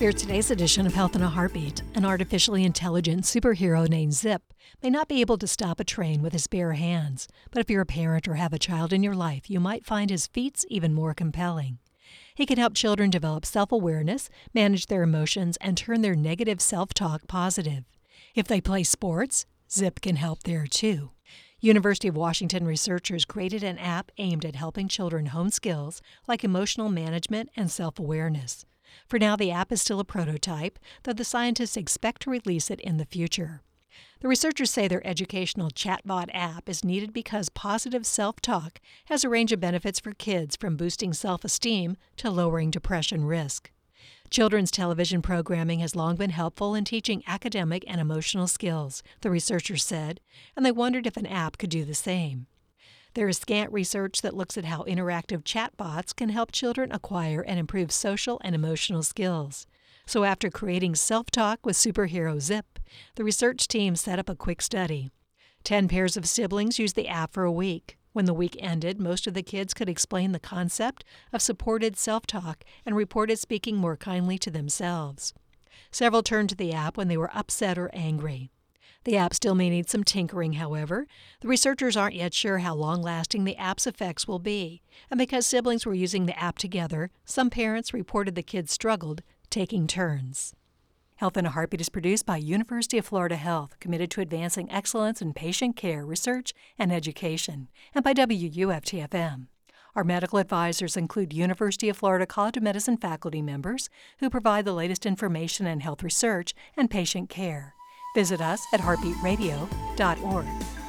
Here's today's edition of Health in a Heartbeat. An artificially intelligent superhero named Zip may not be able to stop a train with his bare hands, but if you're a parent or have a child in your life, you might find his feats even more compelling. He can help children develop self awareness, manage their emotions, and turn their negative self talk positive. If they play sports, Zip can help there too. University of Washington researchers created an app aimed at helping children hone skills like emotional management and self awareness. For now, the app is still a prototype, though the scientists expect to release it in the future. The researchers say their educational chatbot app is needed because positive self talk has a range of benefits for kids from boosting self esteem to lowering depression risk. Children's television programming has long been helpful in teaching academic and emotional skills, the researchers said, and they wondered if an app could do the same. There is scant research that looks at how interactive chatbots can help children acquire and improve social and emotional skills. So, after creating self talk with superhero Zip, the research team set up a quick study. Ten pairs of siblings used the app for a week. When the week ended, most of the kids could explain the concept of supported self talk and reported speaking more kindly to themselves. Several turned to the app when they were upset or angry. The app still may need some tinkering, however. The researchers aren't yet sure how long lasting the app's effects will be. And because siblings were using the app together, some parents reported the kids struggled taking turns. Health in a Heartbeat is produced by University of Florida Health, committed to advancing excellence in patient care, research, and education, and by WUFTFM. Our medical advisors include University of Florida College of Medicine faculty members who provide the latest information in health research and patient care. Visit us at heartbeatradio.org.